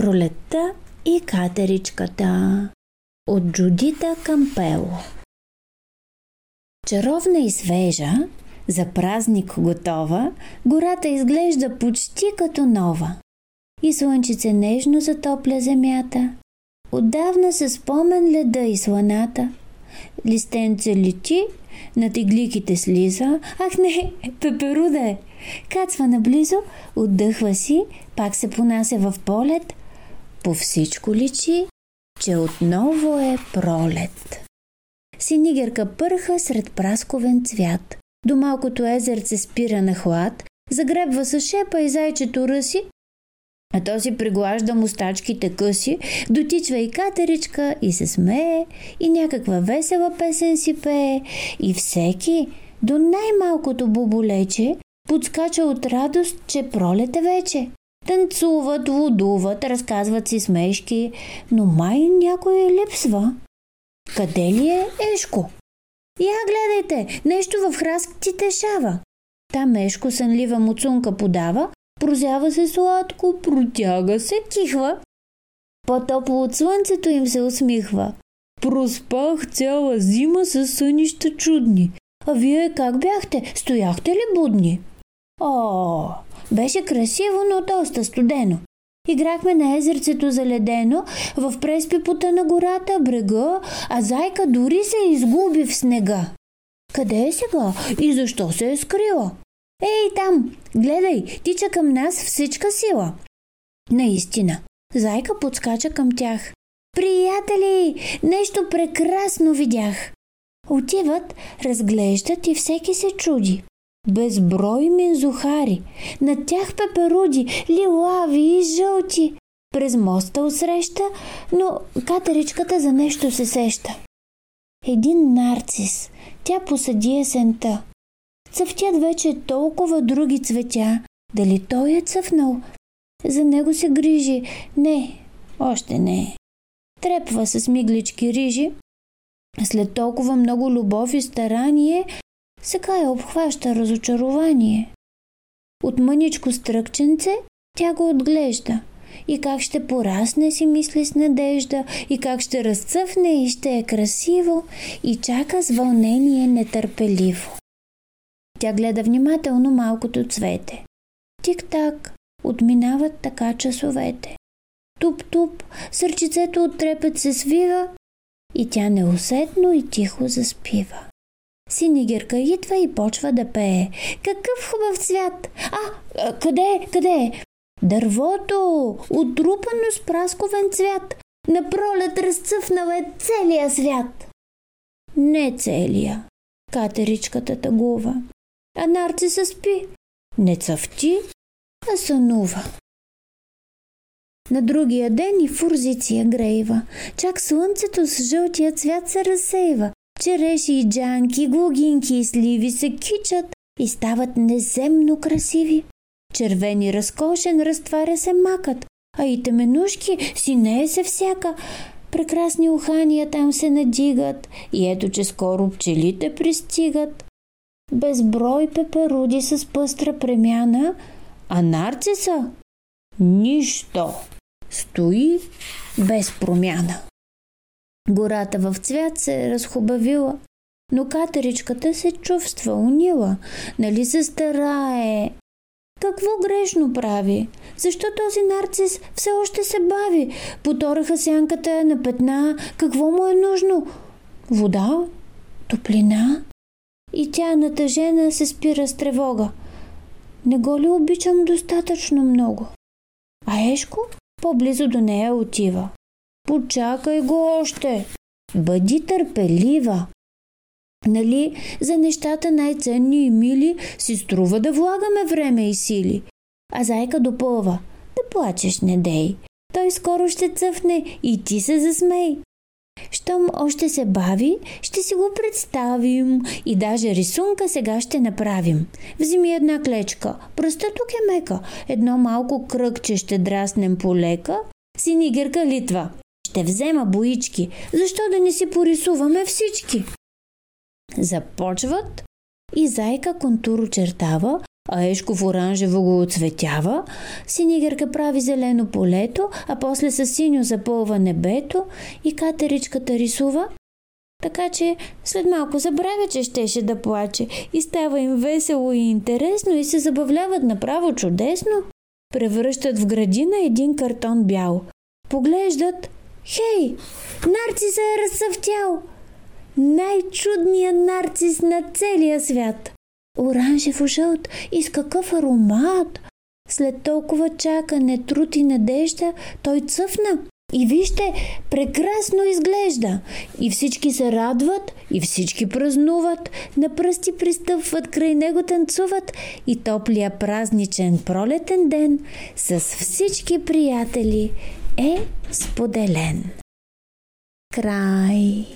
Пролетта и катеричката от Джудита Кампело Чаровна и свежа, за празник готова, гората изглежда почти като нова. И слънчице нежно затопля земята. Отдавна се спомен леда и сланата. Листенце лети, над игликите слиза. Ах не, пеперуда е! Кацва наблизо, отдъхва си, пак се понася в полет. По всичко личи, че отново е пролет. Синигерка пърха сред прасковен цвят. До малкото езерце спира на хлад, загребва с шепа и зайчето ръси, а то си приглажда мустачките къси, дотичва и катеричка и се смее, и някаква весела песен си пее, и всеки, до най-малкото буболече, подскача от радост, че пролет е вече. Танцуват, лудуват, разказват си смешки, но май някой липсва. Къде ли е Ешко? Я гледайте, нещо в храстите шава. Там Ешко сънлива муцунка подава, прозява се сладко, протяга се, кихва. По-топло от слънцето им се усмихва. Проспах цяла зима с сънища чудни. А вие как бяхте? Стояхте ли будни? О, беше красиво, но доста студено. Играхме на езерцето заледено, в преспипота на гората, брега, а зайка дори се изгуби в снега. Къде е сега и защо се е скрила? Ей, там, гледай, тича към нас всичка сила. Наистина, зайка подскача към тях. Приятели, нещо прекрасно видях. Отиват, разглеждат и всеки се чуди. Безброй мензухари, над тях пеперуди, лилави и жълти. През моста усреща, но катеричката за нещо се сеща. Един нарцис, тя посади есента. Цъфтят вече толкова други цветя. Дали той е цъфнал? За него се грижи. Не, още не. Трепва с миглички рижи. След толкова много любов и старание, сега я обхваща разочарование. От мъничко стръкченце тя го отглежда. И как ще порасне си мисли с надежда, и как ще разцъфне и ще е красиво, и чака с вълнение нетърпеливо. Тя гледа внимателно малкото цвете. Тик-так, отминават така часовете. Туп-туп, сърчицето от трепет се свива и тя неусетно и тихо заспива. Синигерка идва и почва да пее. Какъв хубав цвят! А, къде, къде е? Дървото, отрупано с прасковен цвят. На пролет разцъфнал е целия свят. Не целия, катеричката тъгува. А нарциса спи. Не цъфти, а сънува. На другия ден и фурзиция грейва. Чак слънцето с жълтия цвят се разсейва. Череши и джанки, глугинки и сливи се кичат и стават неземно красиви. Червени разкошен разтваря се макът, а и теменушки синее се всяка. Прекрасни ухания там се надигат и ето, че скоро пчелите пристигат. Безброй пеперуди с пъстра премяна, а нарциса – нищо. Стои без промяна. Гората в цвят се е разхубавила, но катеричката се чувства унила. Нали се старае? Какво грешно прави? Защо този нарцис все още се бави? Потораха сянката на петна. Какво му е нужно? Вода? Топлина? И тя натъжена се спира с тревога. Не го ли обичам достатъчно много? А Ешко по-близо до нея отива. Почакай го още. Бъди търпелива. Нали, за нещата най-ценни и мили си струва да влагаме време и сили. А зайка допълва. Да плачеш, не дей. Той скоро ще цъфне и ти се засмей. Щом още се бави, ще си го представим и даже рисунка сега ще направим. Вземи една клечка, пръста тук е мека, едно малко кръгче ще драснем полека, синигерка литва. Ще взема боички. Защо да не си порисуваме всички? Започват и зайка контур очертава, а Ешков оранжево го оцветява, Синигърка прави зелено полето, а после с синьо запълва небето и катеричката рисува. Така че след малко забравя, че щеше да плаче и става им весело и интересно и се забавляват направо чудесно. Превръщат в градина един картон бял. Поглеждат. Хей, нарцисът е разсъвтял! Най-чудният нарцис на целия свят! Оранжево-жълт и с какъв аромат! След толкова чакане, труд и надежда, той цъфна. И вижте, прекрасно изглежда. И всички се радват, и всички празнуват, на пръсти пристъпват, край него танцуват и топлия празничен пролетен ден с всички приятели е споделен. Край.